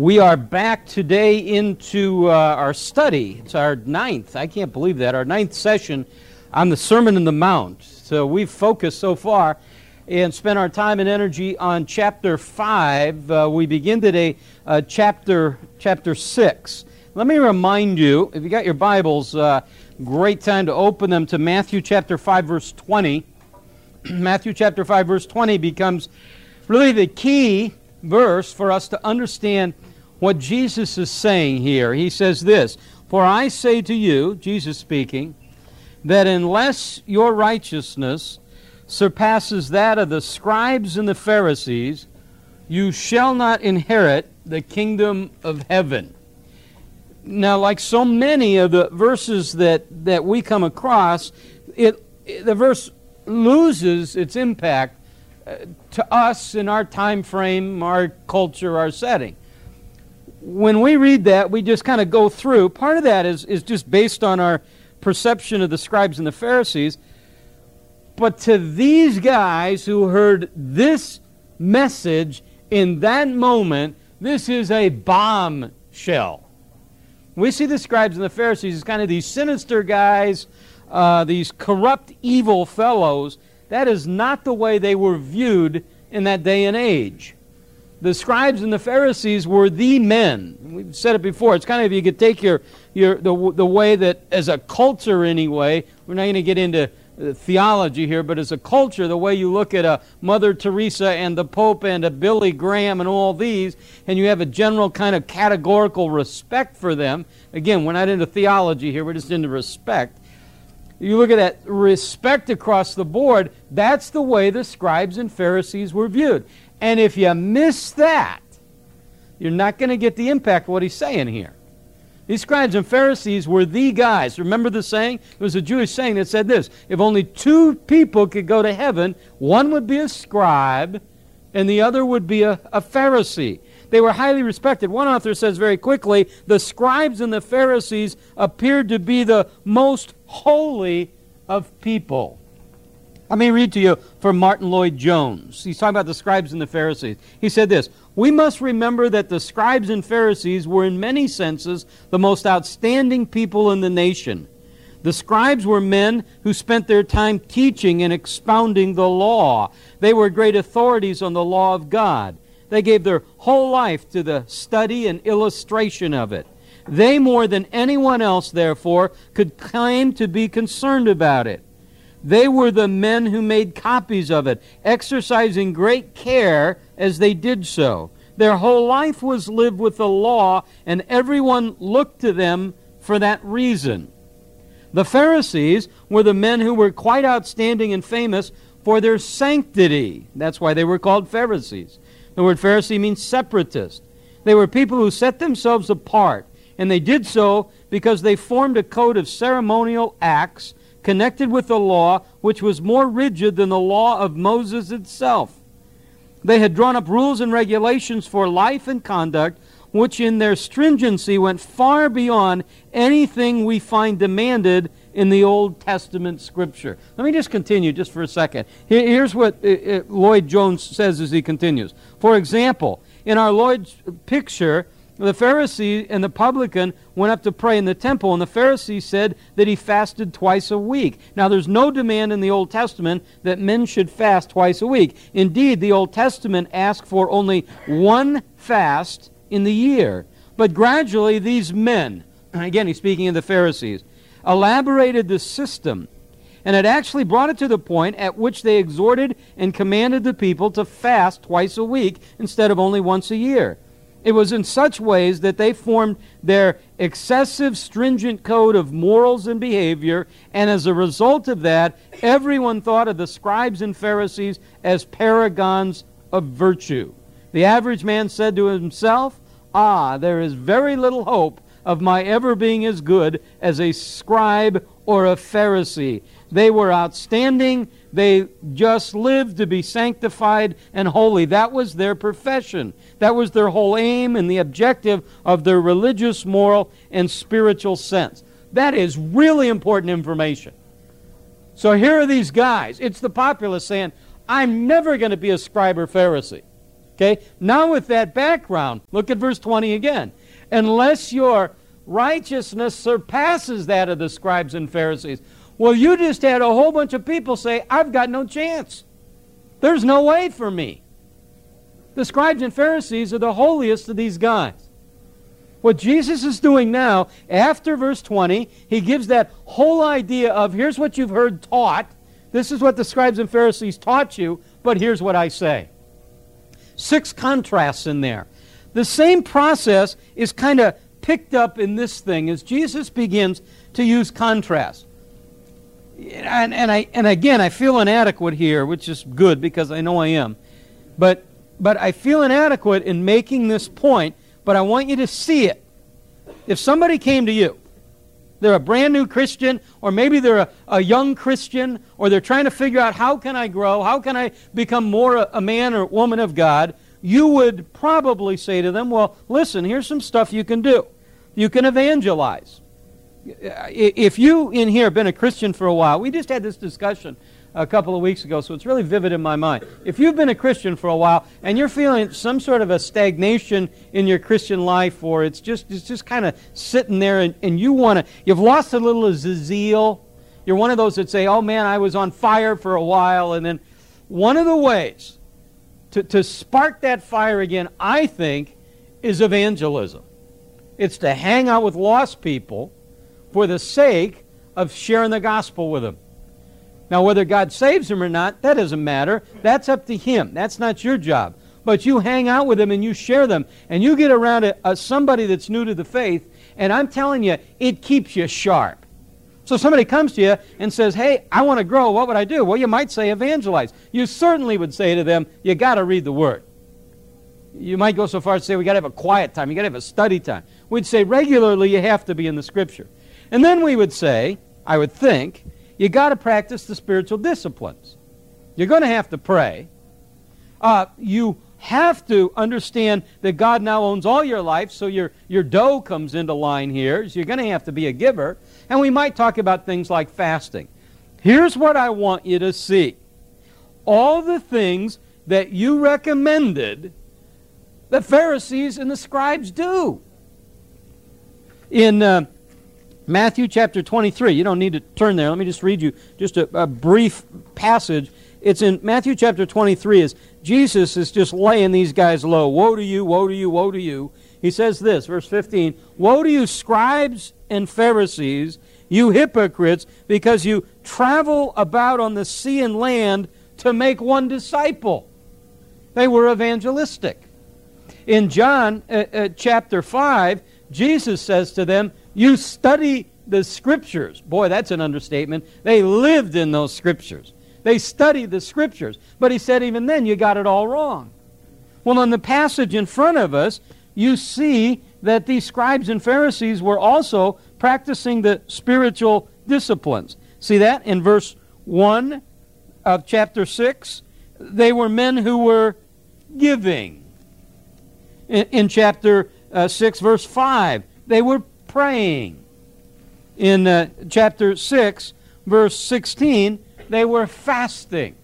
We are back today into uh, our study. It's our ninth, I can't believe that, our ninth session on the Sermon on the Mount. So we've focused so far and spent our time and energy on chapter 5. Uh, we begin today uh, chapter, chapter 6. Let me remind you, if you got your Bibles, uh, great time to open them to Matthew chapter 5, verse 20. Matthew chapter 5, verse 20 becomes really the key verse for us to understand what Jesus is saying here. He says this For I say to you, Jesus speaking, that unless your righteousness surpasses that of the scribes and the Pharisees, you shall not inherit the kingdom of heaven. Now, like so many of the verses that, that we come across, it, the verse loses its impact uh, to us in our time frame, our culture, our setting. When we read that, we just kind of go through. Part of that is, is just based on our perception of the scribes and the Pharisees. But to these guys who heard this message in that moment, this is a bombshell. We see the scribes and the Pharisees as kind of these sinister guys, uh, these corrupt, evil fellows that is not the way they were viewed in that day and age. The scribes and the Pharisees were the men. We've said it before. It's kind of if you could take your, your the, the way that as a culture anyway, we're not going to get into uh, theology here, but as a culture, the way you look at a Mother Teresa and the Pope and a Billy Graham and all these, and you have a general kind of categorical respect for them. Again, we're not into theology here, we're just into respect you look at that respect across the board, that's the way the scribes and Pharisees were viewed. And if you miss that, you're not going to get the impact of what he's saying here. These scribes and Pharisees were the guys. Remember the saying? It was a Jewish saying that said this If only two people could go to heaven, one would be a scribe and the other would be a, a Pharisee. They were highly respected. One author says very quickly the scribes and the Pharisees appeared to be the most holy of people. Let me read to you from Martyn Lloyd-Jones. He's talking about the scribes and the Pharisees. He said this We must remember that the scribes and Pharisees were, in many senses, the most outstanding people in the nation. The scribes were men who spent their time teaching and expounding the law. They were great authorities on the law of God. They gave their whole life to the study and illustration of it. They, more than anyone else, therefore, could claim to be concerned about it. They were the men who made copies of it, exercising great care as they did so. Their whole life was lived with the law, and everyone looked to them for that reason. The Pharisees were the men who were quite outstanding and famous for their sanctity. That's why they were called Pharisees. The word Pharisee means separatist. They were people who set themselves apart, and they did so because they formed a code of ceremonial acts connected with the law which was more rigid than the law of Moses itself. They had drawn up rules and regulations for life and conduct which in their stringency went far beyond anything we find demanded in the Old Testament scripture. Let me just continue just for a second. here's what uh, uh, Lloyd-Jones says as he continues. For example, in our Lord's picture, the Pharisee and the publican went up to pray in the temple, and the Pharisee said that he fasted twice a week. Now, there's no demand in the Old Testament that men should fast twice a week. Indeed, the Old Testament asked for only one fast in the year. But gradually, these men, again, he's speaking of the Pharisees, elaborated the system and had actually brought it to the point at which they exhorted and commanded the people to fast twice a week instead of only once a year. It was in such ways that they formed their excessive, stringent code of morals and behavior, and as a result of that, everyone thought of the scribes and Pharisees as paragons of virtue. The average man said to himself, Ah, there is very little hope of my ever being as good as a scribe or a Pharisee. They were outstanding. They just lived to be sanctified and holy. That was their profession. That was their whole aim and the objective of their religious, moral, and spiritual sense. That is really important information. So here are these guys. It's the populace saying, I'm never going to be a scribe or Pharisee. Okay? Now, with that background, look at verse 20 again. Unless your righteousness surpasses that of the scribes and Pharisees. Well, you just had a whole bunch of people say, I've got no chance. There's no way for me. The scribes and Pharisees are the holiest of these guys. What Jesus is doing now, after verse 20, he gives that whole idea of here's what you've heard taught. This is what the scribes and Pharisees taught you, but here's what I say. Six contrasts in there. The same process is kind of picked up in this thing as Jesus begins to use contrast. And, and, I, and again, I feel inadequate here, which is good because I know I am. But, but I feel inadequate in making this point but I want you to see it. If somebody came to you, they're a brand new Christian, or maybe they're a, a young Christian, or they're trying to figure out how can I grow, how can I become more a, a man or woman of God, you would probably say to them, Well, listen, here's some stuff you can do. You can evangelize. If you in here have been a Christian for a while, we just had this discussion a couple of weeks ago, so it's really vivid in my mind. If you've been a Christian for a while and you're feeling some sort of a stagnation in your Christian life, or it's just it's just kind of sitting there, and, and you want to, you've lost a little of the zeal. You're one of those that say, "Oh man, I was on fire for a while," and then one of the ways to, to spark that fire again, I think, is evangelism. It's to hang out with lost people for the sake of sharing the gospel with them. Now, whether God saves them or not, that doesn't matter. That's up to him. That's not your job. But you hang out with them and you share them, and you get around a, a, somebody that's new to the faith, and I'm telling you, it keeps you sharp. So somebody comes to you and says, Hey, I want to grow. What would I do? Well, you might say evangelize. You certainly would say to them, You got to read the Word. You might go so far as to say, We got to have a quiet time. You got to have a study time. We'd say regularly you have to be in the Scripture. And then we would say, I would think, you got to practice the spiritual disciplines. You're going to have to pray. Uh, you have to understand that God now owns all your life, so your, your dough comes into line here. So you're going to have to be a giver. And we might talk about things like fasting. Here's what I want you to see all the things that you recommended the Pharisees and the scribes do. In uh, Matthew chapter 23. You don't need to turn there. Let me just read you just a, a brief passage. It's in Matthew chapter 23 as Jesus is just laying these guys low. Woe to you, woe to you, woe to you. He says this, verse 15 Woe to you, scribes and Pharisees, you hypocrites, because you travel about on the sea and land to make one disciple. They were evangelistic. In John uh, uh, chapter 5, Jesus says to them, you study the scriptures. Boy, that's an understatement. They lived in those scriptures. They studied the scriptures. But he said, even then, you got it all wrong. Well, in the passage in front of us, you see that these scribes and Pharisees were also practicing the spiritual disciplines. See that in verse 1 of chapter 6? They were men who were giving. In, in chapter uh, 6, verse 5, they were praying. In uh, chapter 6, verse 16, they were fasting.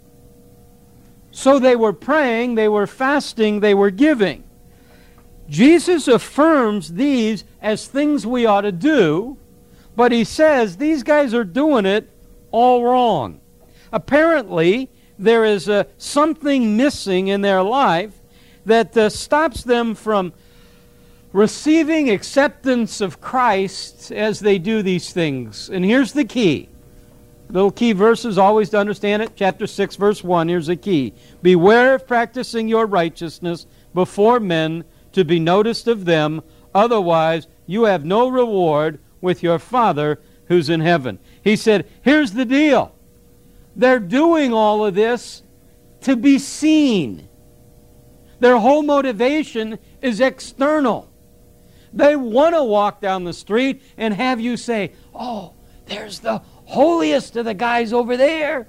So they were praying, they were fasting, they were giving. Jesus affirms these as things we ought to do, but he says these guys are doing it all wrong. Apparently, there is uh, something missing in their life that uh, stops them from receiving acceptance of Christ as they do these things. And here's the key. Little key verses, always to understand it. Chapter 6, verse 1. Here's the key Beware of practicing your righteousness before men to be noticed of them, otherwise, you have no reward with your Father who's in heaven. He said, Here's the deal. They're doing all of this to be seen. Their whole motivation is external. They want to walk down the street and have you say, Oh, there's the holiest of the guys over there.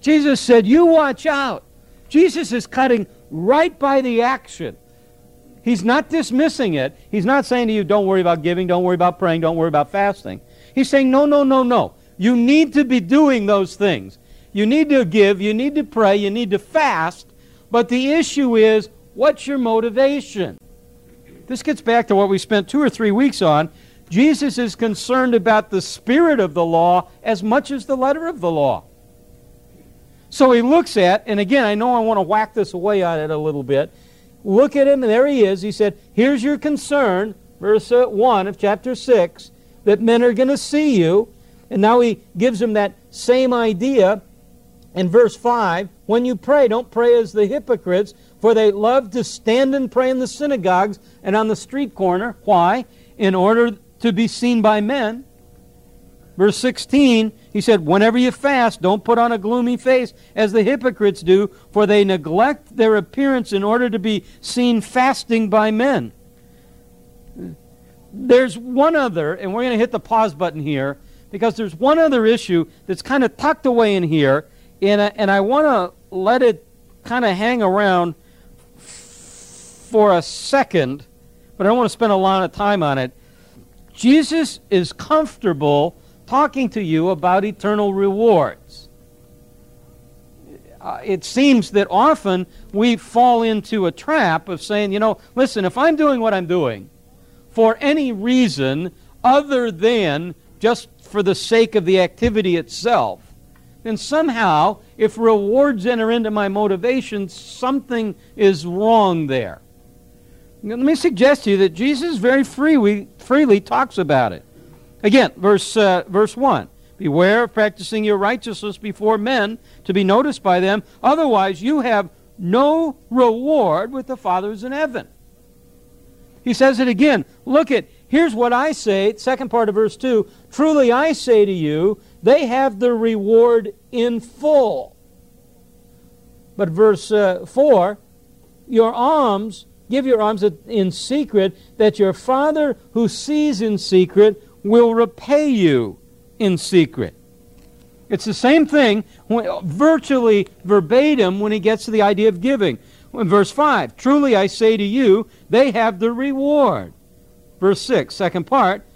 Jesus said, You watch out. Jesus is cutting right by the action. He's not dismissing it. He's not saying to you, Don't worry about giving, don't worry about praying, don't worry about fasting. He's saying, No, no, no, no. You need to be doing those things. You need to give, you need to pray, you need to fast, But the issue is what's your motivation? This gets back to what we spent two or three weeks on. Jesus is concerned about the spirit of the law as much as the letter of the law. So he looks at, and again, I know I want to whack this away on it a little bit. Look at him, and there he is. He said, Here's your concern, verse uh, 1 of chapter 6, that men are going to see you. And now he gives him that same idea in verse 5 When you pray, don't pray as the hypocrites, for they love to stand and pray in the synagogues and on the street corner. Why? In order to be seen by men. Verse 16, he said, Whenever you fast, don't put on a gloomy face as the hypocrites do, for they neglect their appearance in order to be seen fasting by men. There's one other, and we're going to hit the pause button here, because there's one other issue that's kind of tucked away in here, and I, and I want to let it kind of hang around for a second, but I don't want to spend a lot of time on it. Jesus is comfortable talking to you about eternal rewards. Uh, it seems that often we fall into a trap of saying, you know, listen, if I'm doing what I'm doing for any reason other than just for the sake of the activity itself, then somehow, if rewards enter into my motivation, something is wrong there. Let me suggest to you that Jesus very freely, freely talks about it. Again, verse, uh, verse 1 Beware of practicing your righteousness before men to be noticed by them, otherwise, you have no reward with the fathers in heaven. He says it again. Look at, here's what I say, second part of verse 2 Truly I say to you, they have the reward in full. But verse uh, 4 Your alms, give your alms in secret, that your Father who sees in secret will repay you in secret. It's the same thing, virtually verbatim, when he gets to the idea of giving. In verse 5, truly I say to you, they have the reward. Verse 6, second part,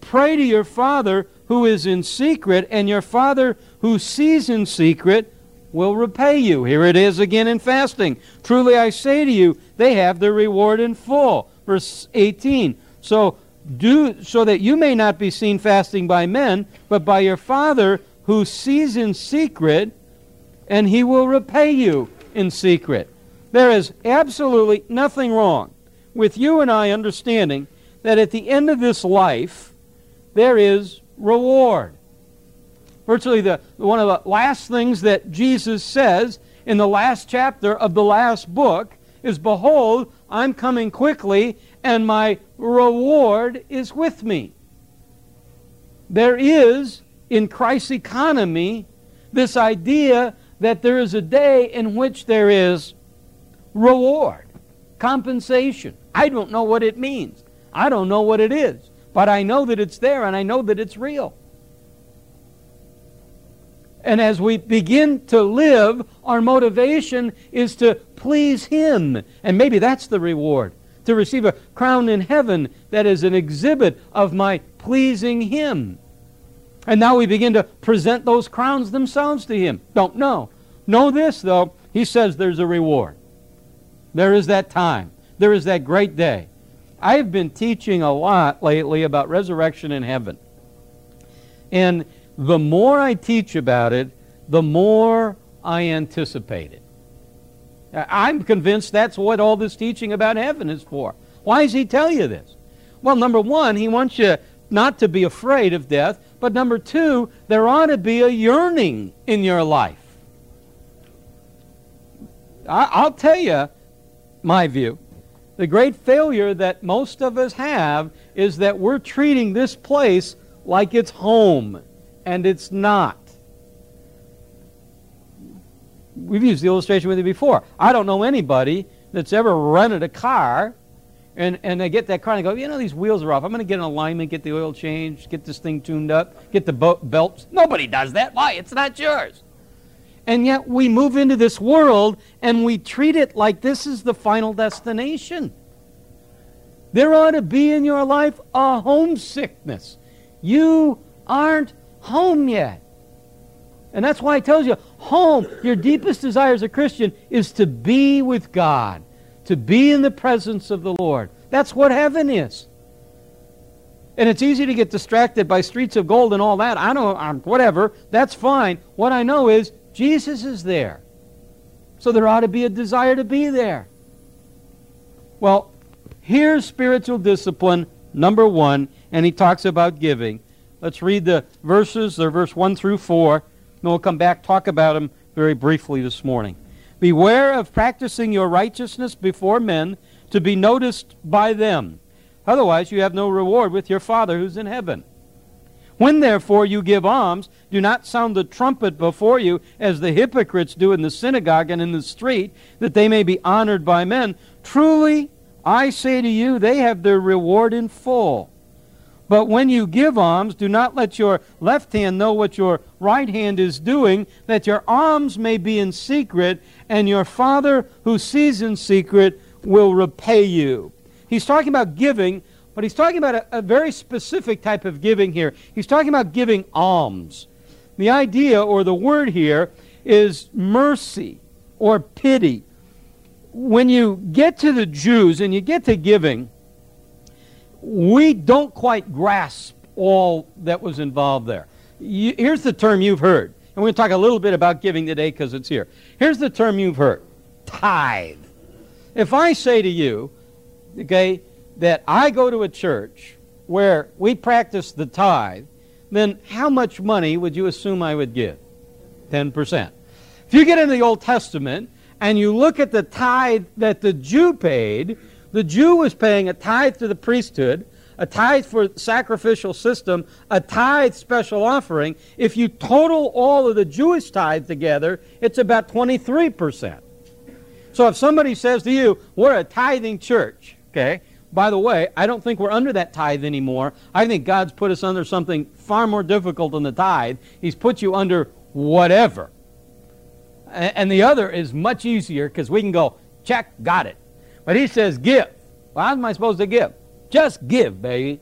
pray to your Father who is in secret, and your Father who sees in secret will repay you. Here it is again in fasting. Truly I say to you, they have the reward in full. Verse 18, so do so that you may not be seen fasting by men, but by your Father who sees in secret, and he will repay you in secret. There is absolutely nothing wrong with you and I understanding that at the end of this life, there is reward. Virtually the, one of the last things that Jesus says in the last chapter of the last book is Behold, I'm coming quickly, and my reward is with me. There is, in Christ's economy, this idea that there is a day in which there is reward, compensation. I don't know what it means. I don't know what it is. But I know that it's there and I know that it's real. And as we begin to live, our motivation is to please Him. And maybe that's the reward to receive a crown in heaven that is an exhibit of my pleasing Him. And now we begin to present those crowns themselves to Him. Don't know. Know this, though. He says there's a reward. There is that time. There is that great day. I've been teaching a lot lately about resurrection in heaven. And the more I teach about it, the more I anticipate it. I'm convinced that's what all this teaching about heaven is for. Why does he tell you this? Well, number one, he wants you not to be afraid of death, but number two, there ought to be a yearning in your life. I'll tell you my view. The great failure that most of us have is that we're treating this place like it's home, and it's not we've used the illustration with you before. I don't know anybody that's ever rented a car and, and they get that car and they go, you know, these wheels are off. I'm going to get an alignment, get the oil changed, get this thing tuned up, get the belts. Nobody does that. Why? It's not yours. And yet we move into this world and we treat it like this is the final destination. There ought to be in your life a homesickness. You aren't home yet. And that's why he tells you, home, your deepest desire as a Christian is to be with God, to be in the presence of the Lord. That's what heaven is. And it's easy to get distracted by streets of gold and all that. I know, I'm, whatever, that's fine. What I know is Jesus is there. So there ought to be a desire to be there. Well, here's spiritual discipline number one, and he talks about giving. Let's read the verses. They're verse 1 through 4, and we'll come back talk about them very briefly this morning. Beware of practicing your righteousness before men to be noticed by them. Otherwise, you have no reward with your Father who's in heaven. When therefore you give alms, do not sound the trumpet before you, as the hypocrites do in the synagogue and in the street, that they may be honored by men. Truly, I say to you, they have their reward in full. But when you give alms, do not let your left hand know what your right hand is doing, that your alms may be in secret, and your Father who sees in secret will repay you. He's talking about giving, but he's talking about a, a very specific type of giving here. He's talking about giving alms. The idea or the word here is mercy or pity. When you get to the Jews and you get to giving, we don't quite grasp all that was involved there. You, here's the term you've heard. And we're going to talk a little bit about giving today because it's here. Here's the term you've heard tithe. If I say to you, okay, that I go to a church where we practice the tithe, then how much money would you assume I would give? 10%. If you get into the Old Testament and you look at the tithe that the Jew paid, the Jew was paying a tithe to the priesthood, a tithe for the sacrificial system, a tithe special offering. If you total all of the Jewish tithe together, it's about 23%. So if somebody says to you, we're a tithing church, okay, by the way, I don't think we're under that tithe anymore. I think God's put us under something far more difficult than the tithe. He's put you under whatever. And the other is much easier because we can go, check, got it. But he says, give. Well, how am I supposed to give? Just give, baby.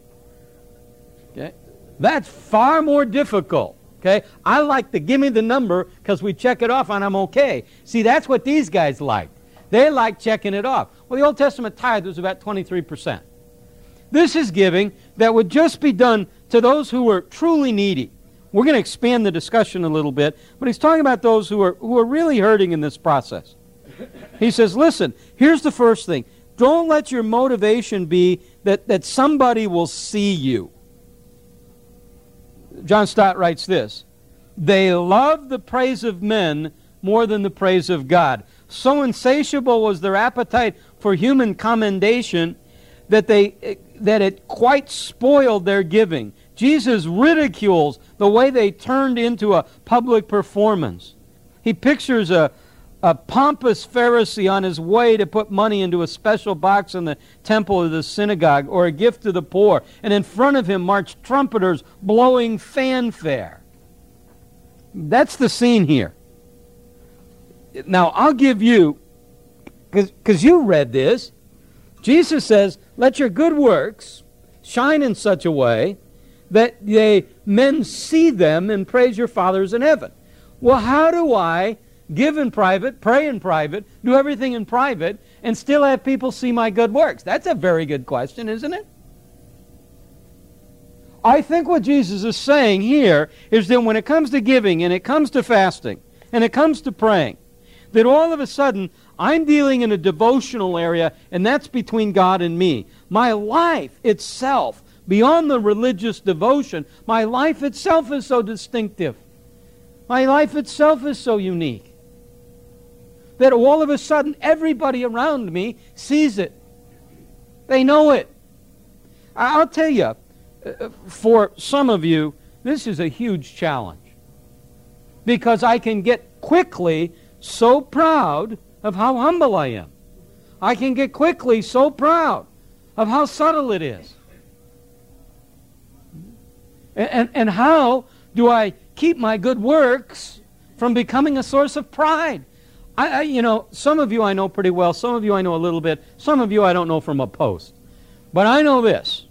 Okay? That's far more difficult. Okay? I like to give me the number because we check it off and I'm okay. See, that's what these guys like. They like checking it off. Well, the Old Testament tithe was about 23%. This is giving that would just be done to those who were truly needy. We're going to expand the discussion a little bit, but he's talking about those who are, who are really hurting in this process. He says, listen, here's the first thing. Don't let your motivation be that, that somebody will see you. John Stott writes this They love the praise of men more than the praise of God. So insatiable was their appetite for human commendation that, they, that it quite spoiled their giving. Jesus ridicules the way they turned into a public performance. He pictures a, a pompous Pharisee on his way to put money into a special box in the temple of the synagogue or a gift to the poor, and in front of him marched trumpeters blowing fanfare. That's the scene here. Now, I'll give you, because you read this, Jesus says, Let your good works shine in such a way that they, men see them and praise your fathers in heaven. Well, how do I give in private, pray in private, do everything in private, and still have people see my good works? That's a very good question, isn't it? I think what Jesus is saying here is that when it comes to giving and it comes to fasting and it comes to praying, that all of a sudden I'm dealing in a devotional area and that's between God and me. My life itself, beyond the religious devotion, my life itself is so distinctive. My life itself is so unique that all of a sudden everybody around me sees it. They know it. I'll tell you, uh, for some of you, this is a huge challenge because I can get quickly so proud of how humble I am. I can get quickly so proud of how subtle it is. And, and, and how do I keep my good works from becoming a source of pride? I, I, you know, some of you I know pretty well. Some of you I know a little bit. Some of you I don't know from a post. But I know this.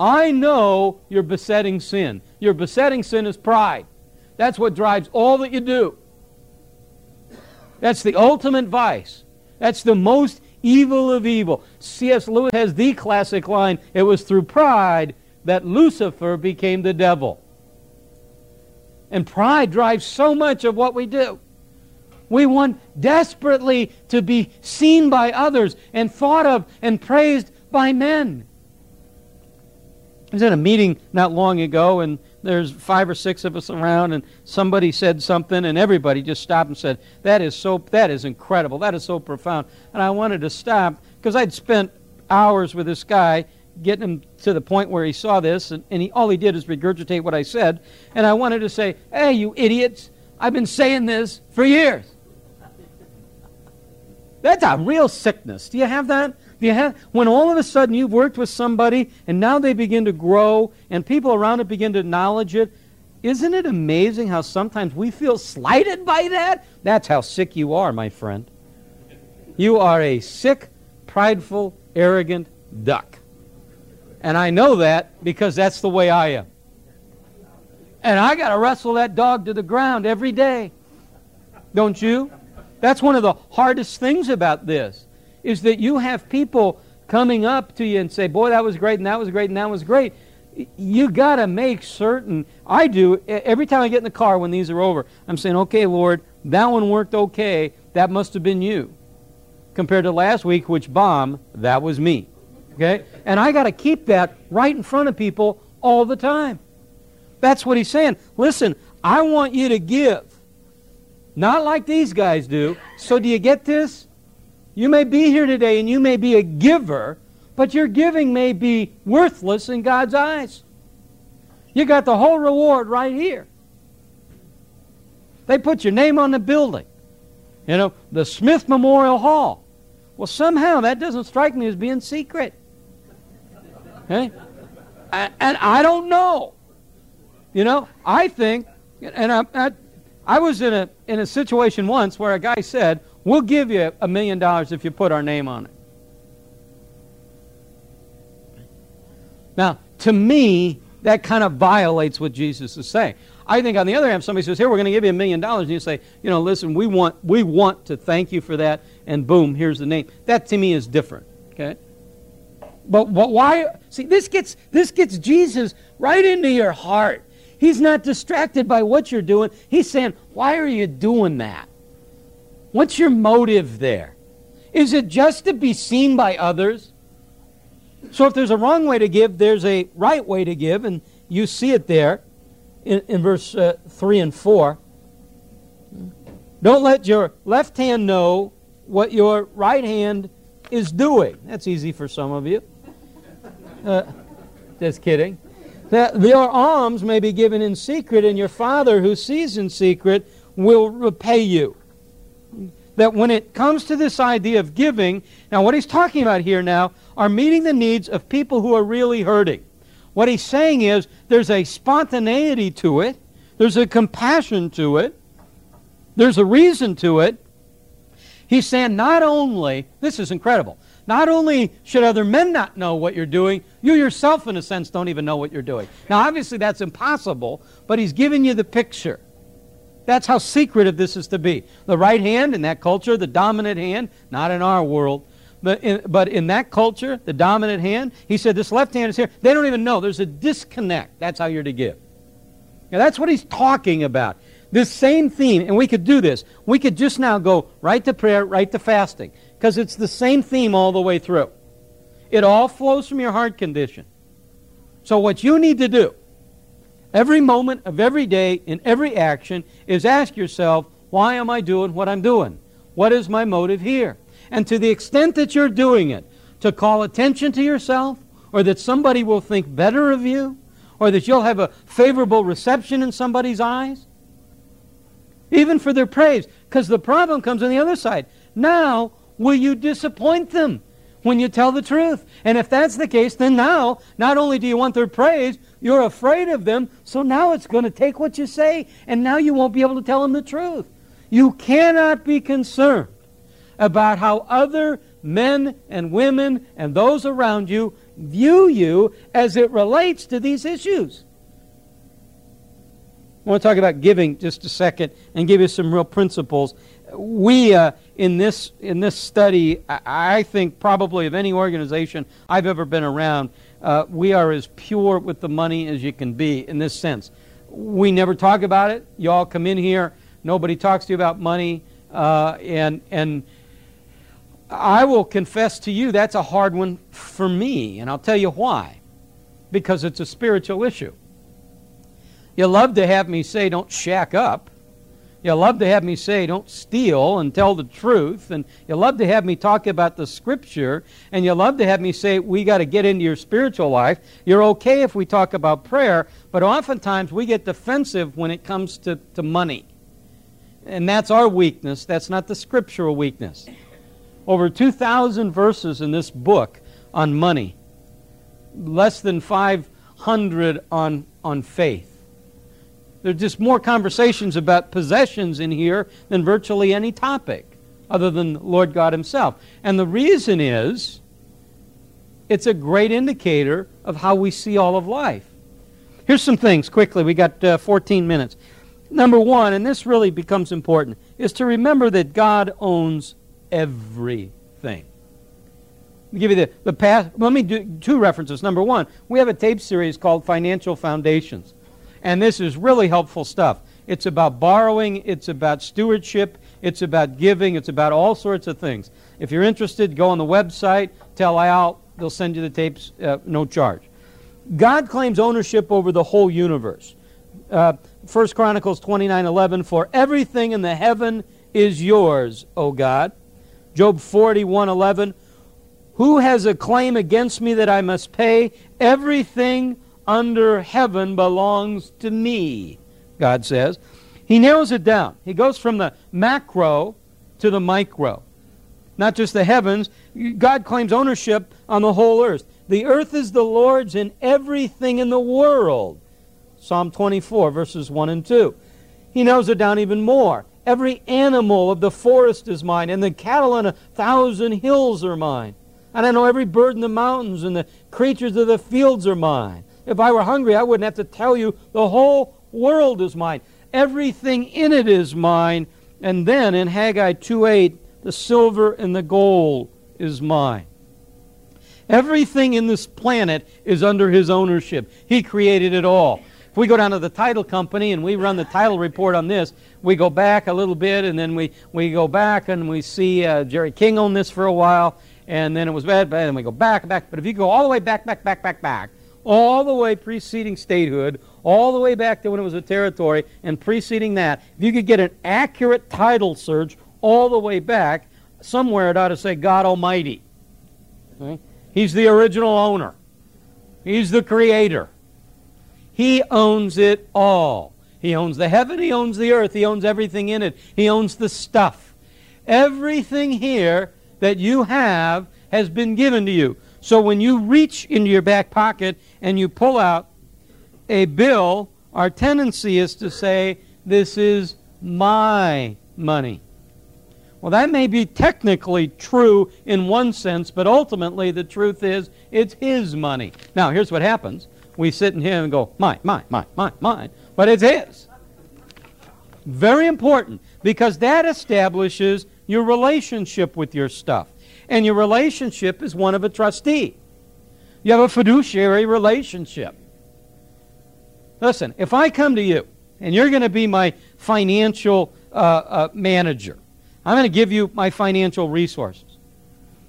I know your besetting sin. Your besetting sin is pride. That's what drives all that you do. That's the ultimate vice. That's the most evil of evil. C.S. Lewis has the classic line it was through pride that Lucifer became the devil. And pride drives so much of what we do. We want desperately to be seen by others and thought of and praised by men. I was at a meeting not long ago, and there's five or six of us around, and somebody said something, and everybody just stopped and said, "That is so. That is incredible. That is so profound." And I wanted to stop because I'd spent hours with this guy, getting him to the point where he saw this, and, and he, all he did is regurgitate what I said. And I wanted to say, "Hey, you idiots! I've been saying this for years." That's a real sickness. Do you have that? Do you have when all of a sudden you've worked with somebody and now they begin to grow and people around it begin to acknowledge it? Isn't it amazing how sometimes we feel slighted by that? That's how sick you are, my friend. You are a sick, prideful, arrogant duck. And I know that because that's the way I am. And I got to wrestle that dog to the ground every day. Don't you? That's one of the hardest things about this is that you have people coming up to you and say, "Boy, that was great and that was great and that was great." You got to make certain. I do every time I get in the car when these are over. I'm saying, "Okay, Lord, that one worked okay. That must have been you." Compared to last week, which bomb, that was me. Okay? And I got to keep that right in front of people all the time. That's what he's saying. Listen, I want you to give not like these guys do. So, do you get this? You may be here today and you may be a giver, but your giving may be worthless in God's eyes. You got the whole reward right here. They put your name on the building. You know, the Smith Memorial Hall. Well, somehow that doesn't strike me as being secret. Okay? And I don't know. You know, I think, and I, I I was in a, in a situation once where a guy said, We'll give you a million dollars if you put our name on it. Now, to me, that kind of violates what Jesus is saying. I think on the other hand, somebody says, Here, we're going to give you a million dollars, and you say, You know, listen, we want, we want to thank you for that, and boom, here's the name. That to me is different. Okay? But, but why? See, this gets, this gets Jesus right into your heart. He's not distracted by what you're doing. He's saying, Why are you doing that? What's your motive there? Is it just to be seen by others? So if there's a wrong way to give, there's a right way to give, and you see it there in, in verse uh, 3 and 4. Don't let your left hand know what your right hand is doing. That's easy for some of you. Uh, just kidding that your alms may be given in secret, and your Father who sees in secret will repay you. That when it comes to this idea of giving, now what he's talking about here now are meeting the needs of people who are really hurting. What he's saying is there's a spontaneity to it, there's a compassion to it, there's a reason to it. He's saying not only, this is incredible, not only should other men not know what you're doing, you yourself, in a sense, don't even know what you're doing. Now, obviously, that's impossible, but he's giving you the picture. That's how secretive this is to be. The right hand in that culture, the dominant hand, not in our world, but in, but in that culture, the dominant hand, he said this left hand is here. They don't even know. There's a disconnect. That's how you're to give. Now, that's what he's talking about. This same theme, and we could do this. We could just now go right to prayer, right to fasting because it's the same theme all the way through. It all flows from your heart condition. So, what you need to do every moment of every day in every action is ask yourself, why am I doing what I'm doing? What is my motive here? And to the extent that you're doing it, to call attention to yourself, or that somebody will think better of you, or that you'll have a favorable reception in somebody's eyes, even for their praise. Because the problem comes on the other side. Now, will you disappoint them when you tell the truth? And if that's the case, then now, not only do you want their praise, you're afraid of them, so now it's going to take what you say, and now you won't be able to tell them the truth. You cannot be concerned about how other men and women and those around you view you as it relates to these issues. I want to talk about giving just a second and give you some real principles. We, uh, in, this, in this study, I, think probably of any organization I've ever been around, uh, we are as pure with the money as you can be in this sense. We never talk about it. You all come in here, nobody talks to you about money, uh, and, and I will confess to you that's a hard one for me, and I'll tell you why. Because it's a spiritual issue. You love to have me say, don't shack up. You love to have me say, don't steal and tell the truth. And you love to have me talk about the scripture. And you love to have me say, we got to get into your spiritual life. You're okay if we talk about prayer, but oftentimes we get defensive when it comes to, to money. And that's our weakness. That's not the scriptural weakness. Over 2,000 verses in this book on money, less than 500 on, on faith. There's just more conversations about possessions in here than virtually any topic other than Lord God Himself. And the reason is it's a great indicator of how we see all of life. Here's some things quickly. We got uh, 14 minutes. Number one, and this really becomes important, is to remember that God owns everything. Let me give you the, the past. Let me do two references. Number one, we have a tape series called Financial Foundations. And this is really helpful stuff. It's about borrowing, it's about stewardship, it's about giving, it's about all sorts of things. If you're interested, go on the website, tell Al, they'll send you the tapes, uh, no charge. God claims ownership over the whole universe. Uh, 1 Chronicles 29 11, for everything in the heaven is yours, O God. Job 41 11, who has a claim against me that I must pay? Everything under heaven belongs to me, God says. He narrows it down. He goes from the macro to the micro. Not just the heavens. God claims ownership on the whole earth. The earth is the Lord's and everything in the world. Psalm 24, verses 1 and 2. He narrows it down even more. Every animal of the forest is mine, and the cattle on a thousand hills are mine. And I know every bird in the mountains, and the creatures of the fields are mine. If I were hungry, I wouldn't have to tell you the whole world is mine. Everything in it is mine. And then in Haggai 2:8, the silver and the gold is mine. Everything in this planet is under his ownership. He created it all. If we go down to the title company and we run the title report on this, we go back a little bit and then we, we go back and we see uh, Jerry King on this for a while and then it was bad, bad, and we go back, back. But if you go all the way back, back, back, back, back, all the way preceding statehood, all the way back to when it was a territory, and preceding that, if you could get an accurate title search all the way back, somewhere it ought to say God Almighty. Okay? He's the original owner, He's the creator. He owns it all. He owns the heaven, He owns the earth, He owns everything in it, He owns the stuff. Everything here that you have has been given to you. So when you reach into your back pocket and you pull out a bill, our tendency is to say, This is my money. Well, that may be technically true in one sense, but ultimately the truth is it's his money. Now, here's what happens. We sit in here and go, mine, mine, mine, mine, mine, but it's his. Very important because that establishes your relationship with your stuff and your relationship is one of a trustee. You have a fiduciary relationship. Listen, if I come to you and you're going to be my financial uh, uh, manager, I'm going to give you my financial resources.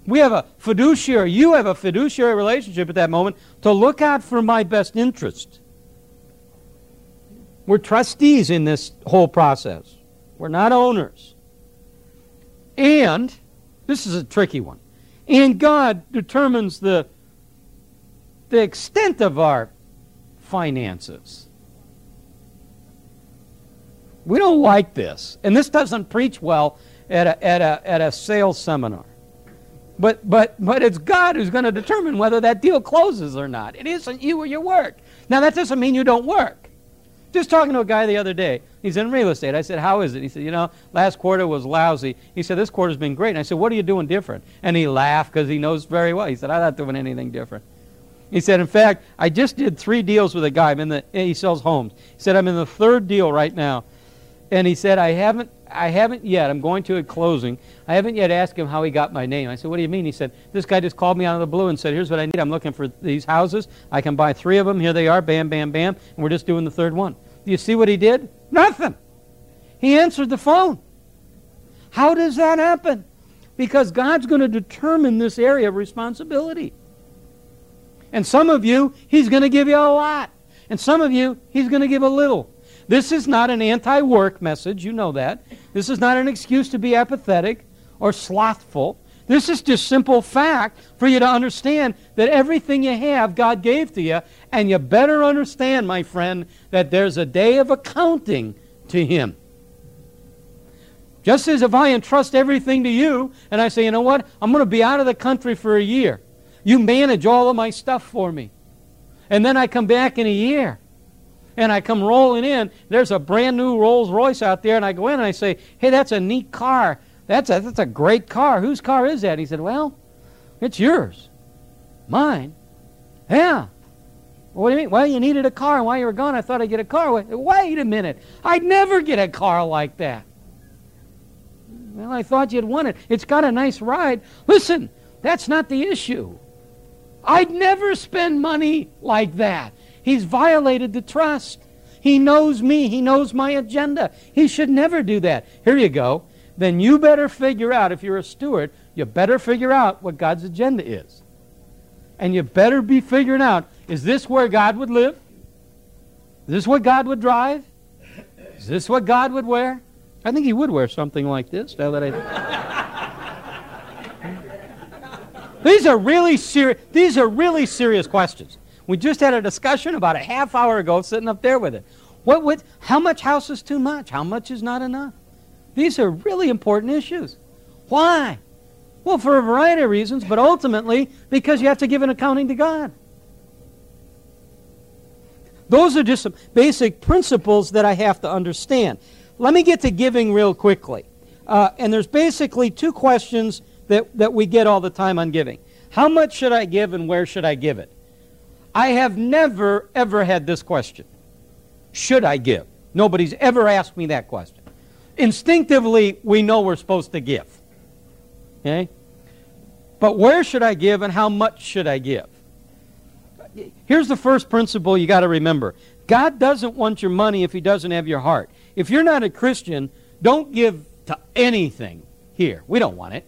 We have a fiduciary, you have a fiduciary relationship at that moment to look out for my best interest. We're trustees in this whole process, we're not owners. And this is a tricky one. And God determines the, the extent of our finances. We don't like this. And this doesn't preach well at a, at a, at a sales seminar. But, but, but it's God who's going to determine whether that deal closes or not. It isn't you or your work. Now, that doesn't mean you don't work. Just talking to a guy the other day. He's in real estate. I said, How is it? He said, You know, last quarter was lousy. He said, This quarter's been great. And I said, What are you doing different? And he laughed because he knows very well. He said, I'm not doing anything different. He said, in fact, I just did three deals with a guy. I'm in the, he sells homes. He said, I'm in the third deal right now. And he said, I haven't, I haven't yet. I'm going to a closing. I haven't yet asked him how he got my name. I said, what do you mean? He said, this guy just called me out of the blue and said, here's what I need. I'm looking for these houses. I can buy three of them. Here they are. Bam, bam, bam. And we're just doing the third one. Do you see what he did? Nothing. He answered the phone. How does that happen? Because God's going to determine this area of responsibility. And some of you, He's going to give you a lot. And some of you, He's going to give a little. This is not an anti work message, you know that. This is not an excuse to be apathetic or slothful. This is just simple fact for you to understand that everything you have, God gave to you. And you better understand, my friend, that there's a day of accounting to Him. Just as if I entrust everything to you and I say, you know what, I'm going to be out of the country for a year. You manage all of my stuff for me. And then I come back in a year. And I come rolling in. There's a brand new Rolls Royce out there. And I go in and I say, hey, that's a neat car. That's a, that's a great car. Whose car is that? And he said, well, it's yours. Mine? Yeah. What do you mean? Well, you needed a car. And while you were gone, I thought I'd get a car. Wait a minute. I'd never get a car like that. Well, I thought you'd want it. It's got a nice ride. Listen, that's not the issue. I'd never spend money like that. He's violated the trust. He knows me. He knows my agenda. He should never do that. Here you go. Then you better figure out, if you're a steward, you better figure out what God's agenda is. And you better be figuring out is this where God would live? Is this what God would drive? Is this what God would wear? I think he would wear something like this now that I. These are really serious. These are really serious questions. We just had a discussion about a half hour ago, sitting up there with it. What would? How much house is too much? How much is not enough? These are really important issues. Why? Well, for a variety of reasons, but ultimately because you have to give an accounting to God. Those are just some basic principles that I have to understand. Let me get to giving real quickly. Uh, and there's basically two questions that, that we get all the time on giving. How much should I give and where should I give it? I have never, ever had this question. Should I give? Nobody's ever asked me that question. Instinctively, we know we're supposed to give. Okay? But where should I give and how much should I give? Here's the first principle you got to remember God doesn't want your money if He doesn't have your heart. If you're not a Christian, don't give to anything here. We don't want it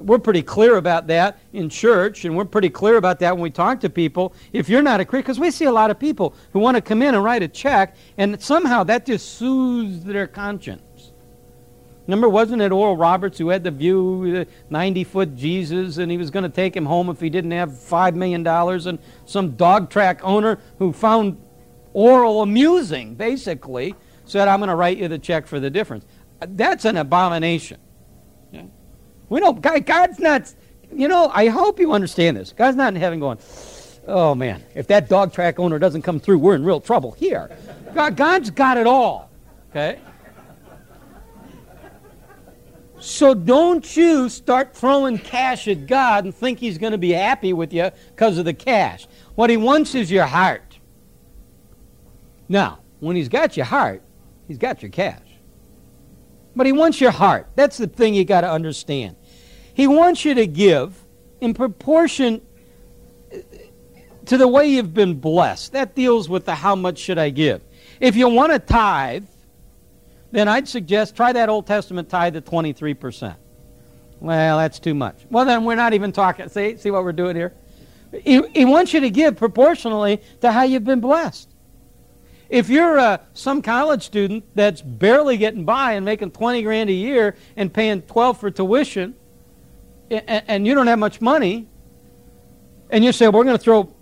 we're pretty clear about that in church, and we're pretty clear about that when we talk to people. If you're not a Christian, because we see a lot of people who want to come in and write a check, and somehow that just soothes their conscience. Remember, wasn't it Oral Roberts who had the view, uh, the 90 foot Jesus, and he was going to take him home if he didn't have $5 million, and some dog track owner who found Oral amusing, basically, said, I'm going to write you the check for the difference. That's an abomination. We don't, God, God's not, you know, I hope you understand this. God's not in heaven going, oh man, if that dog track owner doesn't come through, we're in real trouble here. God, God's got it all, okay? So don't you start throwing cash at God and think He's going to be happy with you because of the cash. What He wants is your heart. Now, when He's got your heart, He's got your cash. But He wants your heart. That's the thing you got to understand. He wants you to give in proportion to the way you've been blessed. That deals with the how much should I give. If you want to tithe, then I'd suggest try that Old Testament tithe at 23%. Well, that's too much. Well, then we're not even talking. See, see what we're doing here? He, he wants you to give proportionally to how you've been blessed. If you're uh, some college student that's barely getting by and making 20 grand a year and paying 12 for tuition, and you don't have much money, and you say, we're going to throw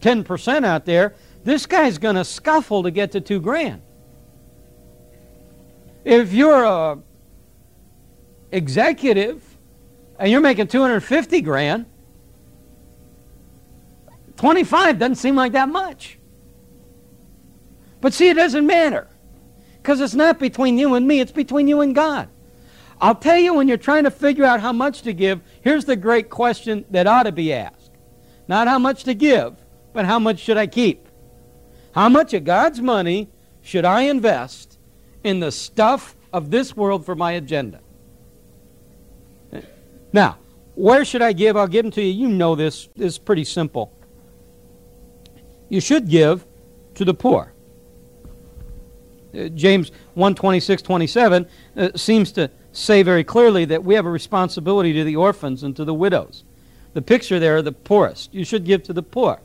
10% out there, this guy's going to scuffle to get to two grand. If you're a executive and you're making 250 grand, 25 doesn't seem like that much. But see, it doesn't matter. Because it's not between you and me, it's between you and God. I'll tell you when you're trying to figure out how much to give, here's the great question that ought to be asked. Not how much to give, but how much should I keep? How much of God's money should I invest in the stuff of this world for my agenda? Now, where should I give? I'll give them to you. You know this. It's pretty simple. You should give to the poor. Uh, James 1 26, 27 uh, seems to say very clearly that we have a responsibility to the orphans and to the widows. The picture there of the poorest. You should give to the poor.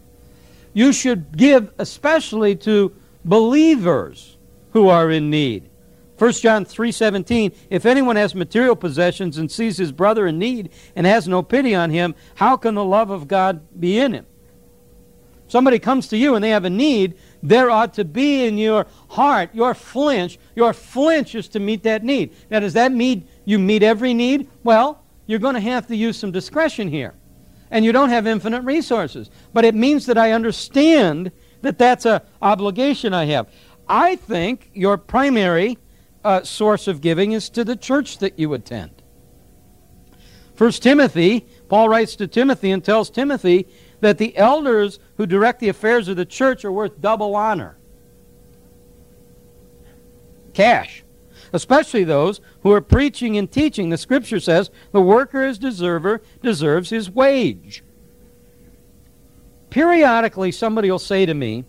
You should give especially to believers who are in need. 1 John 3:17 If anyone has material possessions and sees his brother in need and has no pity on him, how can the love of God be in him? Somebody comes to you and they have a need, there ought to be in your heart, your flinch, your flinch is to meet that need. Now, does that mean you meet every need? Well, you're going to have to use some discretion here. And you don't have infinite resources. But it means that I understand that that's an obligation I have. I think your primary uh, source of giving is to the church that you attend. First Timothy, Paul writes to Timothy and tells Timothy that the elders who direct the affairs of the church are worth double honor. Cash. Especially those who are preaching and teaching. The scripture says the worker is deserver deserves his wage. Periodically somebody will say to me,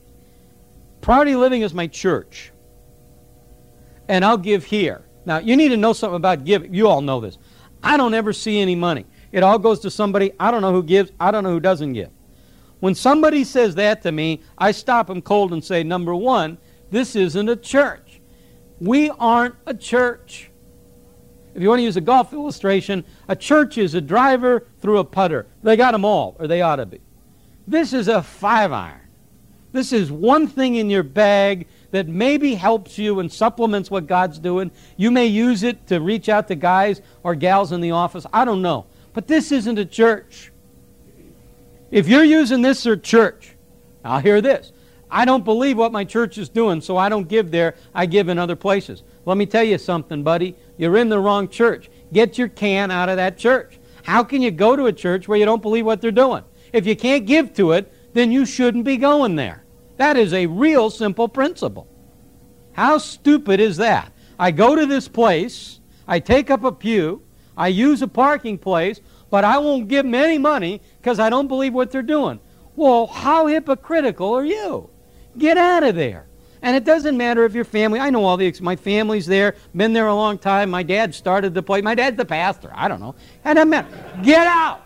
Priority Living is my church. And I'll give here. Now, you need to know something about giving. You all know this. I don't ever see any money. It all goes to somebody. I don't know who gives. I don't know who doesn't give. When somebody says that to me, I stop them cold and say, number one, this isn't a church. We aren't a church. If you want to use a golf illustration, a church is a driver through a putter. They got them all, or they ought to be. This is a five iron. This is one thing in your bag that maybe helps you and supplements what God's doing. You may use it to reach out to guys or gals in the office. I don't know. But this isn't a church. If you're using this for church, I'll hear this. I don't believe what my church is doing, so I don't give there. I give in other places. Let me tell you something, buddy. You're in the wrong church. Get your can out of that church. How can you go to a church where you don't believe what they're doing? If you can't give to it, then you shouldn't be going there. That is a real simple principle. How stupid is that? I go to this place, I take up a pew, I use a parking place, but I won't give them any money because I don't believe what they're doing. Well, how hypocritical are you? Get out of there. And it doesn't matter if your family, I know all the, my family's there, been there a long time. My dad started the place. My dad's the pastor. I don't know. And doesn't matter. Get out.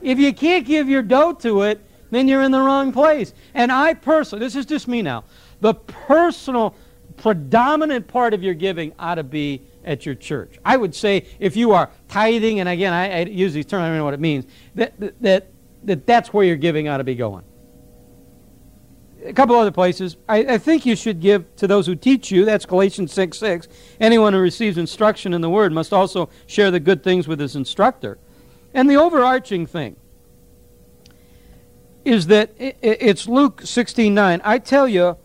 If you can't give your dough to it, then you're in the wrong place. And I personally, this is just me now, the personal, predominant part of your giving ought to be at your church. I would say if you are tithing, and again, I, I use these terms, I don't know what it means, that, that, that that's where your giving ought to be going. A couple other places. I, I think you should give to those who teach you. That's Galatians 6 6. Anyone who receives instruction in the Word must also share the good things with his instructor. And the overarching thing is that it's Luke 16 9. I tell you,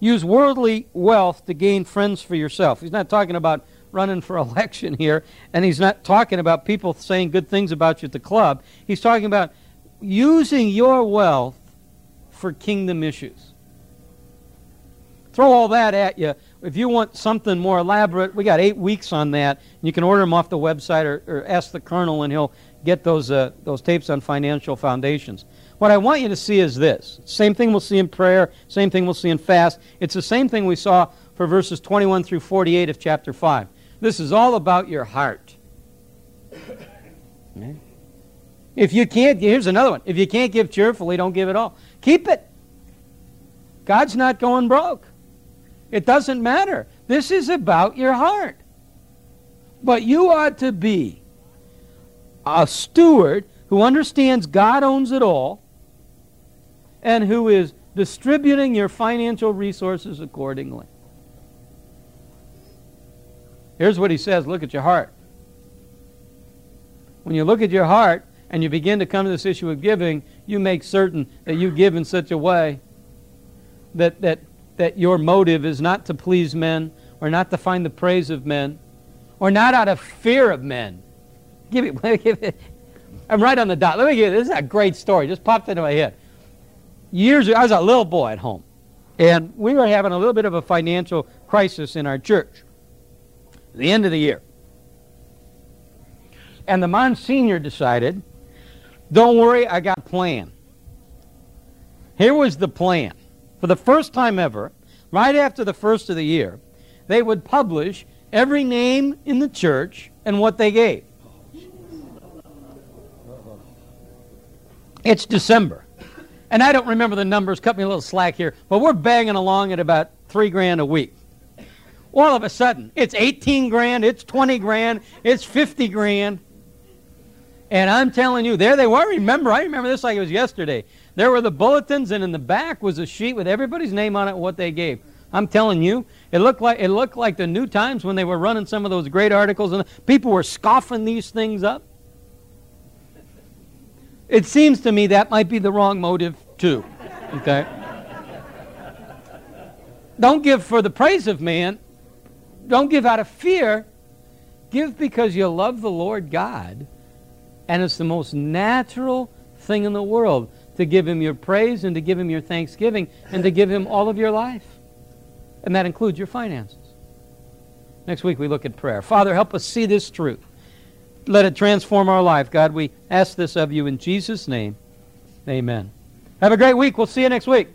use worldly wealth to gain friends for yourself. He's not talking about running for election here, and he's not talking about people saying good things about you at the club. He's talking about using your wealth for kingdom issues. Throw all that at you. If you want something more elaborate, we got eight weeks on that. You can order them off the website or, or ask the colonel, and he'll get those uh, those tapes on financial foundations. What I want you to see is this. Same thing we'll see in prayer. Same thing we'll see in fast. It's the same thing we saw for verses 21 through 48 of chapter 5. This is all about your heart. If you can't, here's another one. If you can't give cheerfully, don't give at all. Keep it. God's not going broke. It doesn't matter. This is about your heart. But you ought to be a steward who understands God owns it all and who is distributing your financial resources accordingly. Here's what he says look at your heart. When you look at your heart and you begin to come to this issue of giving, you make certain that you give in such a way that, that, that your motive is not to please men or not to find the praise of men or not out of fear of men. Give it, give it. I'm right on the dot. Let me give you this is a great story. Just popped into my head. Years ago, I was a little boy at home, and we were having a little bit of a financial crisis in our church. The end of the year. And the Monsignor decided, don't worry, I got a plan. Here was the plan. For the first time ever, right after the first of the year, they would publish every name in the church and what they gave. It's December. And I don't remember the numbers, cut me a little slack here, but we're banging along at about three grand a week. All of a sudden, it's 18 grand, it's 20 grand, it's 50 grand. And I'm telling you, there they were. Remember, I remember this like it was yesterday. There were the bulletins, and in the back was a sheet with everybody's name on it, what they gave. I'm telling you, it looked like it looked like the New Times when they were running some of those great articles, and people were scoffing these things up. It seems to me that might be the wrong motive too. Okay. Don't give for the praise of man. Don't give out of fear. Give because you love the Lord God, and it's the most natural thing in the world to give Him your praise and to give Him your thanksgiving and to give Him all of your life. And that includes your finances. Next week we look at prayer. Father, help us see this truth. Let it transform our life. God, we ask this of you in Jesus' name. Amen. Have a great week. We'll see you next week.